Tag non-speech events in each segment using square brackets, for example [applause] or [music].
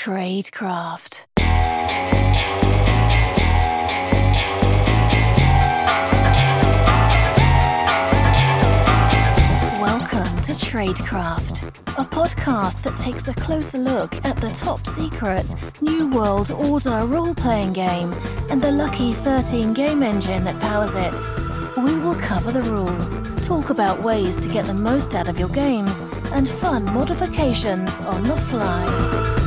Tradecraft. Welcome to Tradecraft, a podcast that takes a closer look at the top secret New World Order role playing game and the lucky 13 game engine that powers it. We will cover the rules, talk about ways to get the most out of your games, and fun modifications on the fly.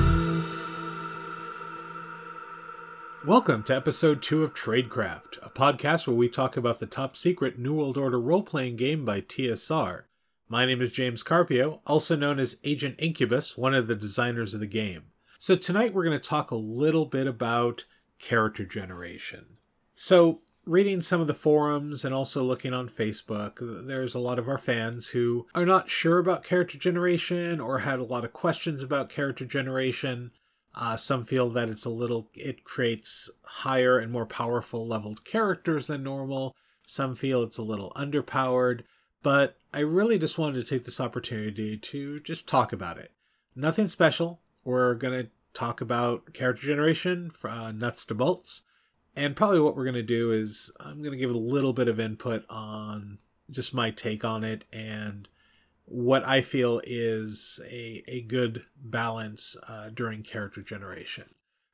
Welcome to episode 2 of Tradecraft, a podcast where we talk about the top secret New World Order role playing game by TSR. My name is James Carpio, also known as Agent Incubus, one of the designers of the game. So tonight we're going to talk a little bit about character generation. So, reading some of the forums and also looking on Facebook, there's a lot of our fans who are not sure about character generation or had a lot of questions about character generation. Uh, some feel that it's a little, it creates higher and more powerful leveled characters than normal. Some feel it's a little underpowered. But I really just wanted to take this opportunity to just talk about it. Nothing special. We're going to talk about character generation, uh, nuts to bolts. And probably what we're going to do is I'm going to give a little bit of input on just my take on it and what I feel is a, a good balance uh, during character generation.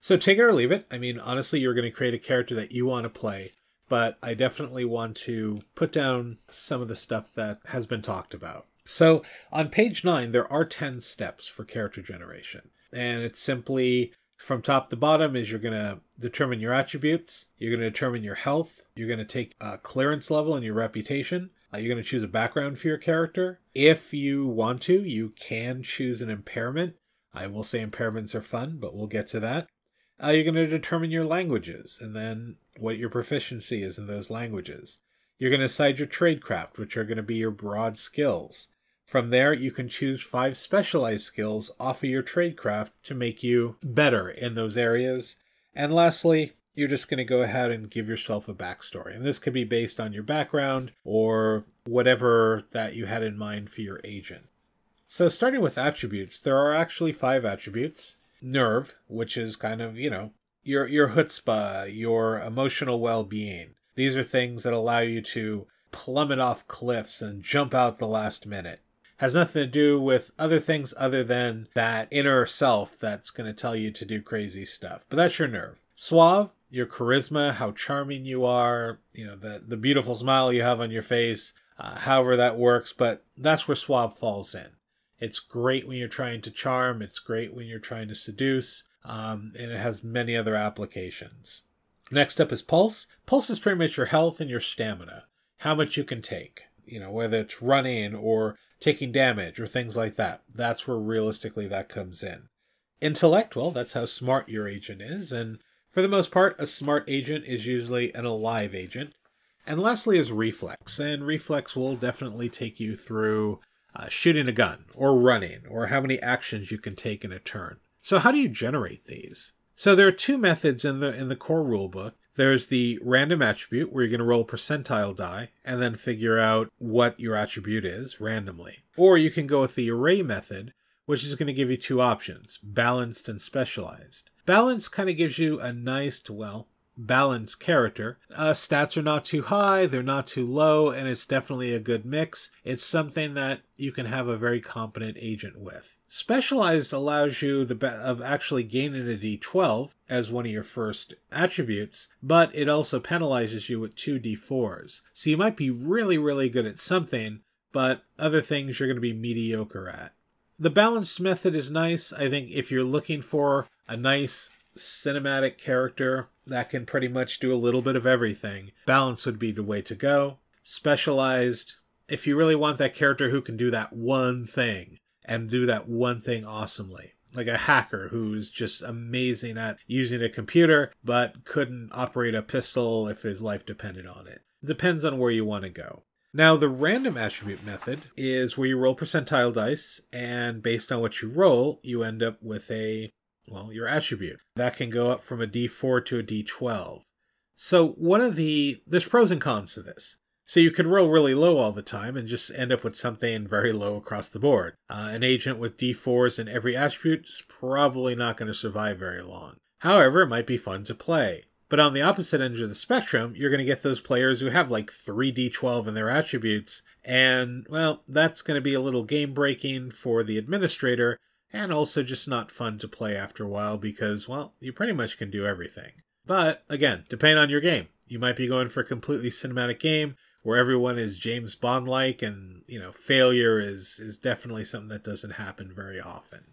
So take it or leave it. I mean, honestly, you're going to create a character that you want to play, but I definitely want to put down some of the stuff that has been talked about. So on page nine, there are 10 steps for character generation. And it's simply from top to bottom is you're going to determine your attributes, you're going to determine your health, you're going to take a clearance level and your reputation, uh, you're going to choose a background for your character. If you want to, you can choose an impairment. I will say impairments are fun, but we'll get to that. Uh, you're going to determine your languages and then what your proficiency is in those languages. You're going to decide your tradecraft, which are going to be your broad skills. From there, you can choose five specialized skills off of your tradecraft to make you better in those areas. And lastly, you're just going to go ahead and give yourself a backstory. And this could be based on your background or whatever that you had in mind for your agent. So, starting with attributes, there are actually five attributes. Nerve, which is kind of, you know, your your chutzpah, your emotional well-being. These are things that allow you to plummet off cliffs and jump out the last minute. Has nothing to do with other things other than that inner self that's going to tell you to do crazy stuff. But that's your nerve. Suave, your charisma, how charming you are, you know, the, the beautiful smile you have on your face, uh, however that works, but that's where suave falls in. It's great when you're trying to charm, it's great when you're trying to seduce, um, and it has many other applications. Next up is pulse. Pulse is pretty much your health and your stamina, how much you can take, you know, whether it's running or taking damage or things like that. That's where realistically that comes in. Intellect, well, that's how smart your agent is, and for the most part, a smart agent is usually an alive agent. And lastly is reflex, and reflex will definitely take you through uh, shooting a gun, or running, or how many actions you can take in a turn. So how do you generate these? So there are two methods in the in the core rulebook. There's the random attribute where you're going to roll a percentile die and then figure out what your attribute is randomly. Or you can go with the array method, which is going to give you two options, balanced and specialized. Balance kind of gives you a nice, well, balanced character. Uh, stats are not too high, they're not too low, and it's definitely a good mix. It's something that you can have a very competent agent with. Specialized allows you the be- of actually gaining a d12 as one of your first attributes, but it also penalizes you with two d4s. So you might be really, really good at something, but other things you're going to be mediocre at. The balanced method is nice. I think if you're looking for a nice cinematic character that can pretty much do a little bit of everything, balance would be the way to go. Specialized, if you really want that character who can do that one thing and do that one thing awesomely. Like a hacker who's just amazing at using a computer but couldn't operate a pistol if his life depended on it. Depends on where you want to go. Now, the random attribute method is where you roll percentile dice, and based on what you roll, you end up with a, well, your attribute. That can go up from a d4 to a d12. So, one of the, there's pros and cons to this. So you could roll really low all the time and just end up with something very low across the board. Uh, an agent with d4s in every attribute is probably not going to survive very long. However, it might be fun to play. But on the opposite end of the spectrum, you're going to get those players who have like 3d12 in their attributes, and, well, that's going to be a little game breaking for the administrator, and also just not fun to play after a while because, well, you pretty much can do everything. But, again, depending on your game. You might be going for a completely cinematic game where everyone is James Bond like, and, you know, failure is, is definitely something that doesn't happen very often.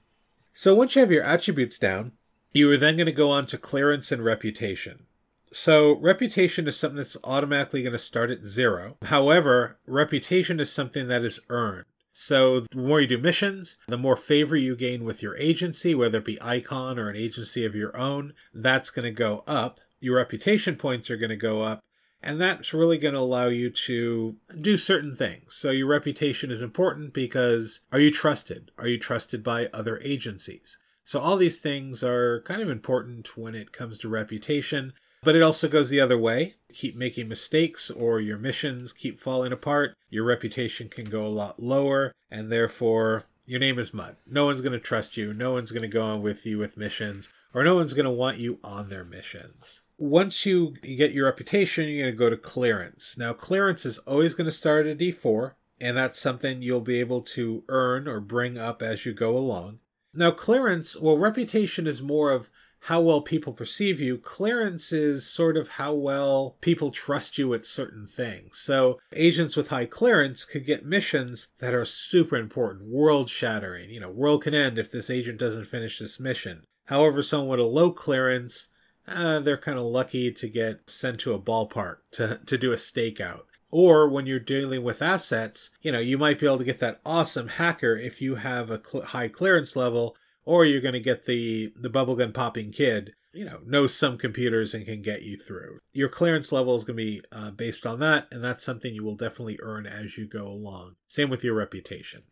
So once you have your attributes down, you are then going to go on to clearance and reputation. So, reputation is something that's automatically going to start at zero. However, reputation is something that is earned. So, the more you do missions, the more favor you gain with your agency, whether it be Icon or an agency of your own, that's going to go up. Your reputation points are going to go up, and that's really going to allow you to do certain things. So, your reputation is important because are you trusted? Are you trusted by other agencies? So, all these things are kind of important when it comes to reputation, but it also goes the other way. Keep making mistakes, or your missions keep falling apart, your reputation can go a lot lower, and therefore your name is mud. No one's going to trust you, no one's going to go on with you with missions, or no one's going to want you on their missions. Once you get your reputation, you're going to go to clearance. Now, clearance is always going to start at D4, and that's something you'll be able to earn or bring up as you go along. Now, clearance, well, reputation is more of how well people perceive you. Clearance is sort of how well people trust you at certain things. So, agents with high clearance could get missions that are super important, world shattering. You know, world can end if this agent doesn't finish this mission. However, someone with a low clearance, uh, they're kind of lucky to get sent to a ballpark to, to do a stakeout. Or when you're dealing with assets, you know, you might be able to get that awesome hacker if you have a cl- high clearance level, or you're going to get the the bubblegum popping kid, you know, knows some computers and can get you through. Your clearance level is going to be uh, based on that, and that's something you will definitely earn as you go along. Same with your reputation.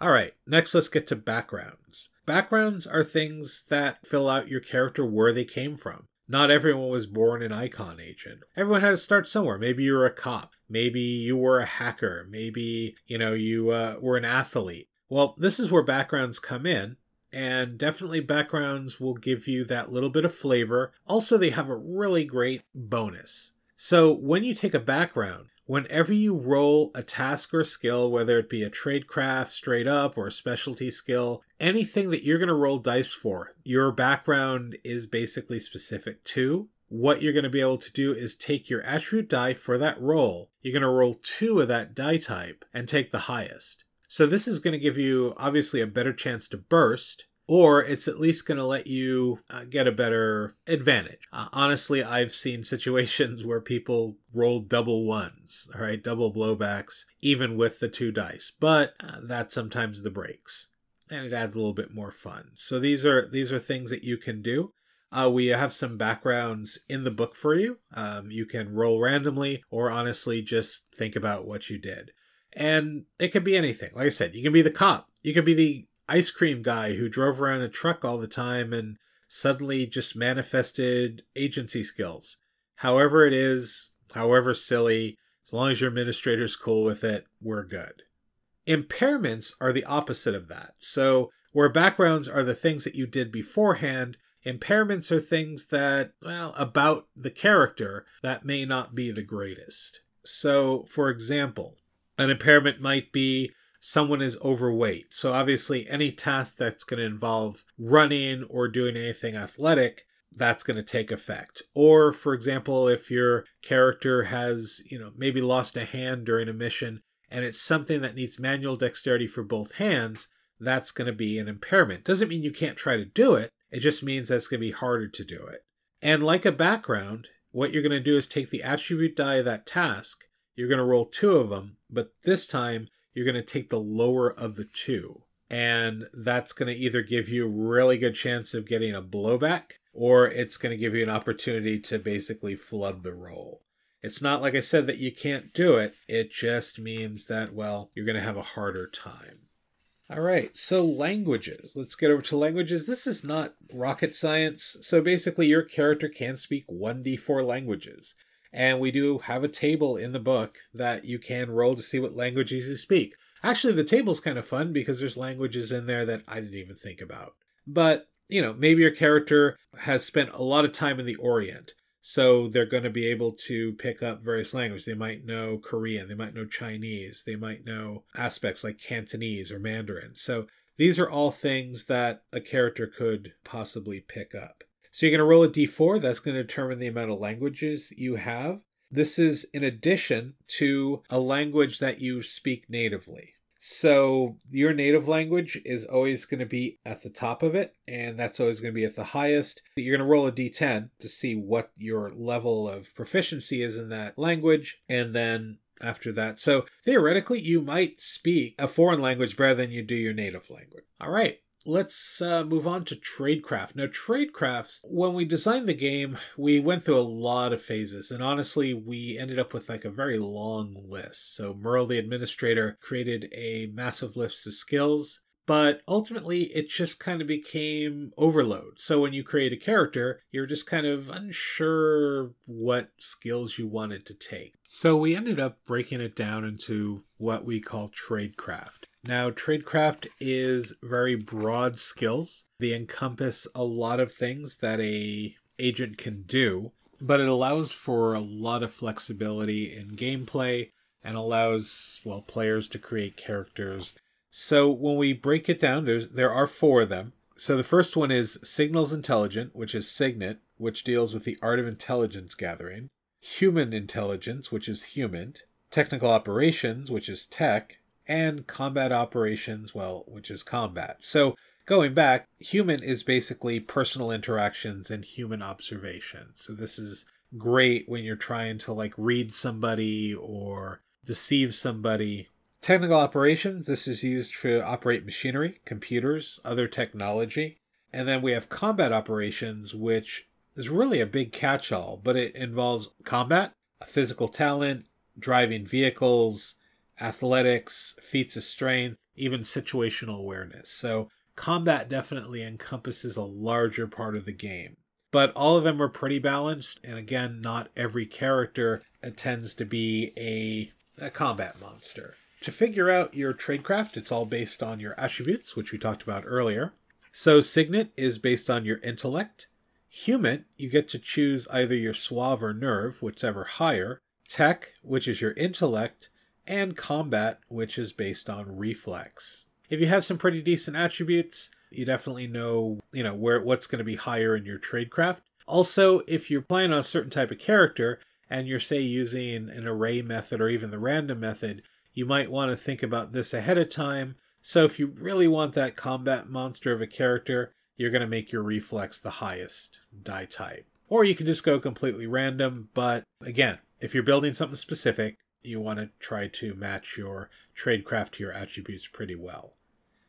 All right, next let's get to backgrounds. Backgrounds are things that fill out your character where they came from. Not everyone was born an icon agent. Everyone had to start somewhere. Maybe you were a cop. Maybe you were a hacker. Maybe, you know, you uh, were an athlete. Well, this is where backgrounds come in. And definitely backgrounds will give you that little bit of flavor. Also, they have a really great bonus. So when you take a background, whenever you roll a task or skill, whether it be a trade craft straight up or a specialty skill, anything that you're going to roll dice for, your background is basically specific to. What you're going to be able to do is take your attribute die for that roll. You're going to roll two of that die type and take the highest. So this is going to give you obviously a better chance to burst or it's at least going to let you uh, get a better advantage. Uh, honestly, I've seen situations [laughs] where people roll double ones, all right, double blowbacks, even with the two dice, but uh, that's sometimes the breaks, and it adds a little bit more fun. So these are these are things that you can do. Uh, we have some backgrounds in the book for you. Um, you can roll randomly, or honestly, just think about what you did. And it could be anything. Like I said, you can be the cop. You could be the ice cream guy who drove around a truck all the time and suddenly just manifested agency skills. However, it is, however silly, as long as your administrator's cool with it, we're good. Impairments are the opposite of that. So, where backgrounds are the things that you did beforehand, impairments are things that, well, about the character that may not be the greatest. So, for example, an impairment might be someone is overweight. So obviously, any task that's going to involve running or doing anything athletic, that's going to take effect. Or, for example, if your character has, you know, maybe lost a hand during a mission and it's something that needs manual dexterity for both hands, that's going to be an impairment. Doesn't mean you can't try to do it, it just means that it's going to be harder to do it. And like a background, what you're going to do is take the attribute die of that task, you're going to roll two of them, but this time you're going to take the lower of the two. And that's going to either give you a really good chance of getting a blowback, or it's going to give you an opportunity to basically flub the roll. It's not like I said that you can't do it, it just means that, well, you're going to have a harder time. All right, so languages. Let's get over to languages. This is not rocket science. So basically, your character can speak 1d4 languages. And we do have a table in the book that you can roll to see what languages you speak. Actually, the table's kind of fun because there's languages in there that I didn't even think about. But, you know, maybe your character has spent a lot of time in the Orient. So they're going to be able to pick up various languages. They might know Korean, they might know Chinese, they might know aspects like Cantonese or Mandarin. So these are all things that a character could possibly pick up. So you're going to roll a d4. That's going to determine the amount of languages you have. This is in addition to a language that you speak natively. So your native language is always going to be at the top of it, and that's always going to be at the highest. You're going to roll a d10 to see what your level of proficiency is in that language, and then after that. So theoretically, you might speak a foreign language better than you do your native language. All right let's uh, move on to tradecraft. Now, tradecrafts, when we designed the game, we went through a lot of phases, and honestly, we ended up with like a very long list. So, Merle, the administrator, created a massive list of skills. But ultimately, it just kind of became overload. So when you create a character, you're just kind of unsure what skills you wanted to take. So we ended up breaking it down into what we call tradecraft. Now, tradecraft is very broad skills. They encompass a lot of things that a agent can do, but it allows for a lot of flexibility in gameplay and allows well players to create characters. So when we break it down, there's there are four of them. So the first one is Signals Intelligence, which is SIGINT, which deals with the art of intelligence gathering. Human Intelligence, which is HUMINT. Technical Operations, which is Tech, and combat operations, well, which is combat. So going back, HUMINT is basically personal interactions and human observation. So this is great when you're trying to like read somebody or deceive somebody. Technical operations, this is used to operate machinery, computers, other technology. And then we have combat operations, which is really a big catch all, but it involves combat, physical talent, driving vehicles, athletics, feats of strength, even situational awareness. So combat definitely encompasses a larger part of the game. But all of them are pretty balanced, and again, not every character tends to be a, a combat monster. To figure out your tradecraft, it's all based on your attributes, which we talked about earlier. So SIGINT is based on your intellect. HUMINT, you get to choose either your suave or nerve, whichever higher. Tech, which is your intellect, and combat, which is based on reflex. If you have some pretty decent attributes, you definitely know, you know, where what's going to be higher in your tradecraft. Also, if you're playing on a certain type of character and you're say using an array method or even the random method, you might want to think about this ahead of time. So if you really want that combat monster of a character, you're going to make your reflex the highest die type. Or you can just go completely random, but again, if you're building something specific, you want to try to match your tradecraft to your attributes pretty well.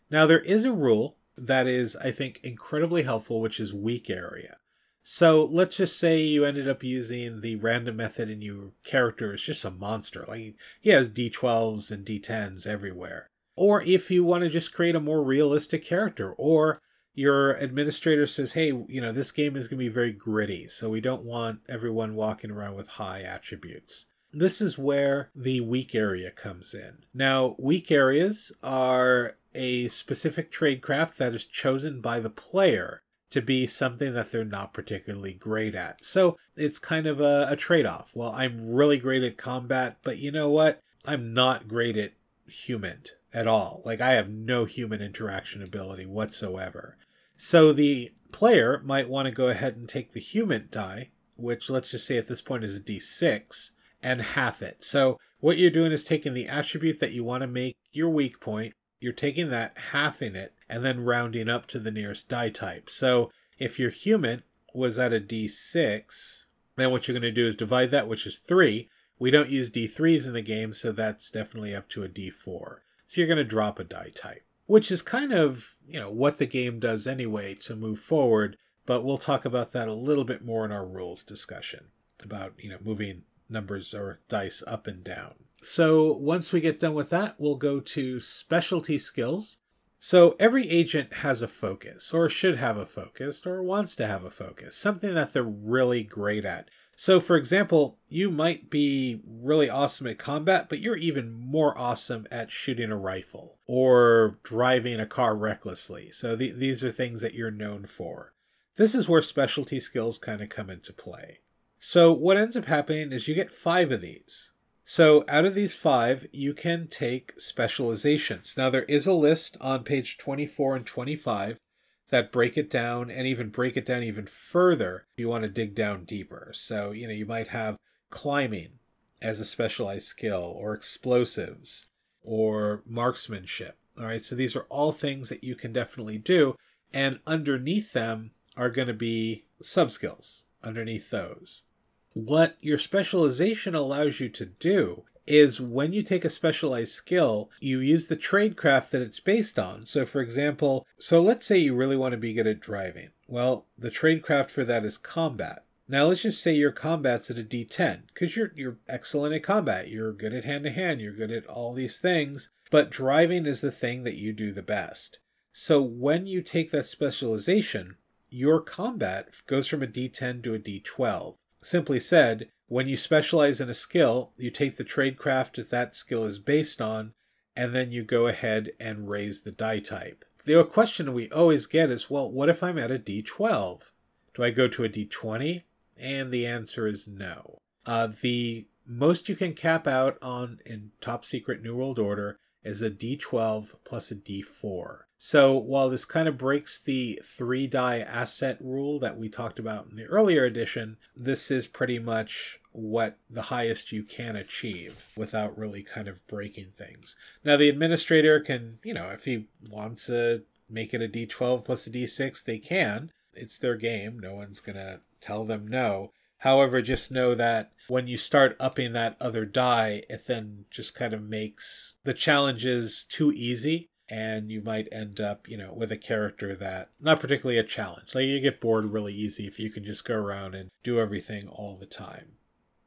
Now, there is a rule that is, I think, incredibly helpful, which is weak area. So let's just say you ended up using the random method and your character is just a monster. Like he has d12s and d10s everywhere. Or if you want to just create a more realistic character, or your administrator says, hey, you know, this game is going to be very gritty, so we don't want everyone walking around with high attributes. This is where the weak area comes in. Now, weak areas are a specific tradecraft that is chosen by the player to be something that they're not particularly great at. So it's kind of a, a trade off. Well, I'm really great at combat, but you know what? I'm not great at human at all. Like, I have no human interaction ability whatsoever. So the player might want to go ahead and take the HUMINT die, which let's just say at this point is a d6, and half it. So what you're doing is taking the attribute that you want to make your weak point, you're taking that, halving it, and then rounding up to the nearest die type. So if your HUMINT was at a d6, then what you're going to do is divide that, which is 3. We don't use d3s in the game, so that's definitely up to a d4. So you're going to drop a die type, which is kind of, you know, what the game does anyway to move forward, but we'll talk about that a little bit more in our rules discussion about, you know, moving numbers or dice up and down. So once we get done with that, we'll go to specialty skills. So every agent has a focus, or should have a focus, or wants to have a focus, something that they're really great at. So, for example, you might be really awesome at combat, but you're even more awesome at shooting a rifle or driving a car recklessly. So, th- these are things that you're known for. This is where specialty skills kind of come into play. So, what ends up happening is you get five of these. So, out of these five, you can take specializations. Now, there is a list on page 24 and 25 that break it down and even break it down even further if you want to dig down deeper. So, you know, you might have climbing as a specialized skill or explosives or marksmanship. All right, so these are all things that you can definitely do. And underneath them are going to be sub skills underneath those. What your specialization allows you to do is when you take a specialized skill, you use the trade craft that it's based on. So, for example, so let's say you really want to be good at driving. Well, the trade craft for that is combat. Now, let's just say your combat's at a D10 because you're you're excellent at combat. You're good at hand to hand. You're good at all these things. But driving is the thing that you do the best. So when you take that specialization, your combat goes from a D10 to a D12. Simply said, when you specialize in a skill, you take the tradecraft that that skill is based on, and then you go ahead and raise the die type. The question we always get is, well, what if I'm at a D12? Do I go to a D20? And the answer is no. Uh, the most you can cap out on in Top Secret New World Order is a D12 plus a D4. So while this kind of breaks the three die asset rule that we talked about in the earlier edition, this is pretty much what the highest you can achieve without really kind of breaking things. Now the administrator can, you know, if he wants to make it a D12 plus a D6, they can. It's their game. No one's going to tell them no. However, just know that when you start upping that other die, it then just kind of makes the challenges too easy and you might end up, you know, with a character that not particularly a challenge. Like you get bored really easy if you can just go around and do everything all the time.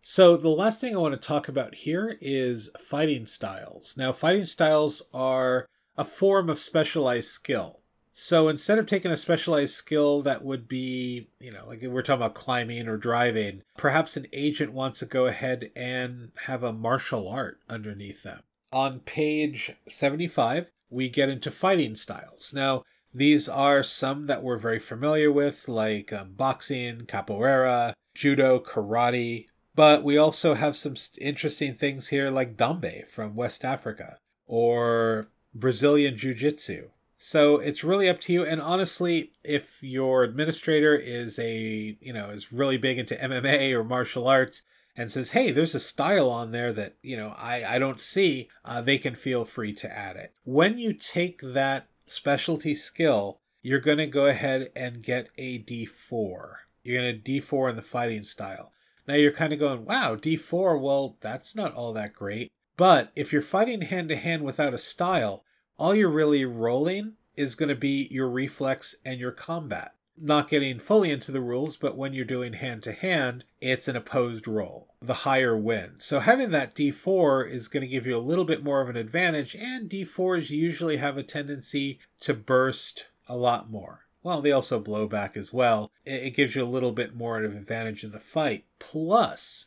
So the last thing I want to talk about here is fighting styles. Now, fighting styles are a form of specialized skill. So instead of taking a specialized skill that would be, you know, like we're talking about climbing or driving, perhaps an agent wants to go ahead and have a martial art underneath them. On page 75, we get into fighting styles. Now, these are some that we're very familiar with, like um, boxing, capoeira, judo, karate, but we also have some interesting things here like Dambe from West Africa or Brazilian Jiu Jitsu. So it's really up to you. And honestly, if your administrator is a, you know, is really big into MMA or martial arts, and says, hey, there's a style on there that, you know, I, I don't see, uh, they can feel free to add it. When you take that specialty skill, you're going to go ahead and get a D4. You're going to D4 in the fighting style. Now you're kind of going, wow, D4, well, that's not all that great. But if you're fighting hand to hand without a style, all you're really rolling is going to be your reflex and your combat not getting fully into the rules, but when you're doing hand to hand, it's an opposed roll. The higher wins. So having that d4 is going to give you a little bit more of an advantage, and d4s usually have a tendency to burst a lot more. Well, they also blow back as well. It gives you a little bit more of an advantage in the fight. Plus,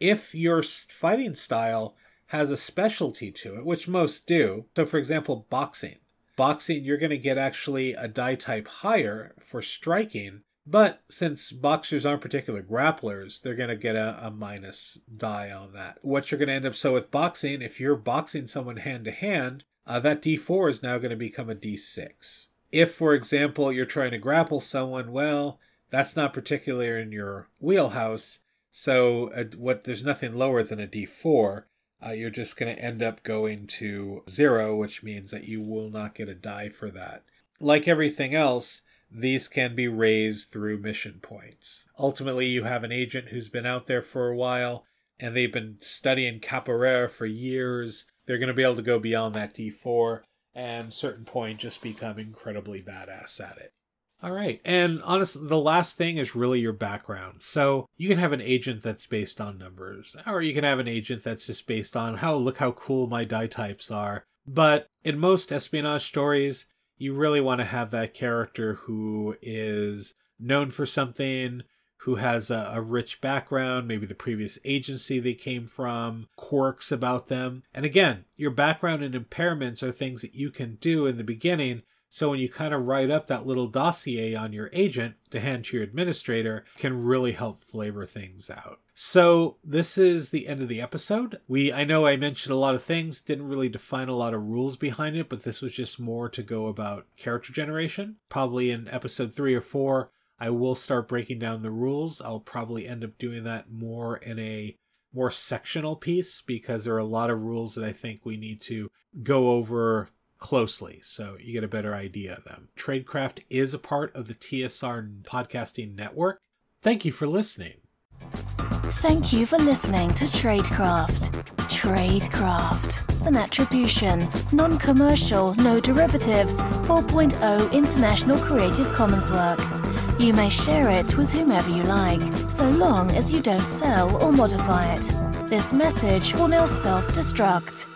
if your fighting style has a specialty to it, which most do, so for example, boxing Boxing, you're going to get actually a die type higher for striking, but since boxers aren't particular grapplers, they're going to get a, a minus die on that. What you're going to end up so with boxing, if you're boxing someone hand to hand, uh, that d4 is now going to become a d6. If, for example, you're trying to grapple someone, well, that's not particularly in your wheelhouse. So uh, what there's nothing lower than a d4 uh, you're just going to end up going to zero, which means that you will not get a die for that. Like everything else, these can be raised through mission points. Ultimately, you have an agent who's been out there for a while and they've been studying capoeira for years. They're going to be able to go beyond that D4 and certain point just become incredibly badass at it. All right. And honestly, the last thing is really your background. So you can have an agent that's based on numbers, or you can have an agent that's just based on how look how cool my die types are. But in most espionage stories, you really want to have that character who is known for something, who has a, a, rich background, maybe the previous agency they came from, quirks about them. And again, your background and impairments are things that you can do in the beginning. So when you kind of write up that little dossier on your agent to hand to your administrator, can really help flavor things out. So this is the end of the episode. We I know I mentioned a lot of things, didn't really define a lot of rules behind it, but this was just more to go about character generation. Probably in episode 3 or 4 I will start breaking down the rules. I'll probably end up doing that more in a more sectional piece because there are a lot of rules that I think we need to go over closely so you get a better idea of them. Tradecraft is a part of the TSR podcasting network. Thank you for listening. Thank you for listening to Tradecraft. Tradecraft. It's an attribution, non commercial, no derivatives, 4.0 International Creative Commons work. You may share it with whomever you like, so long as you don't sell or modify it. This message will now self destruct.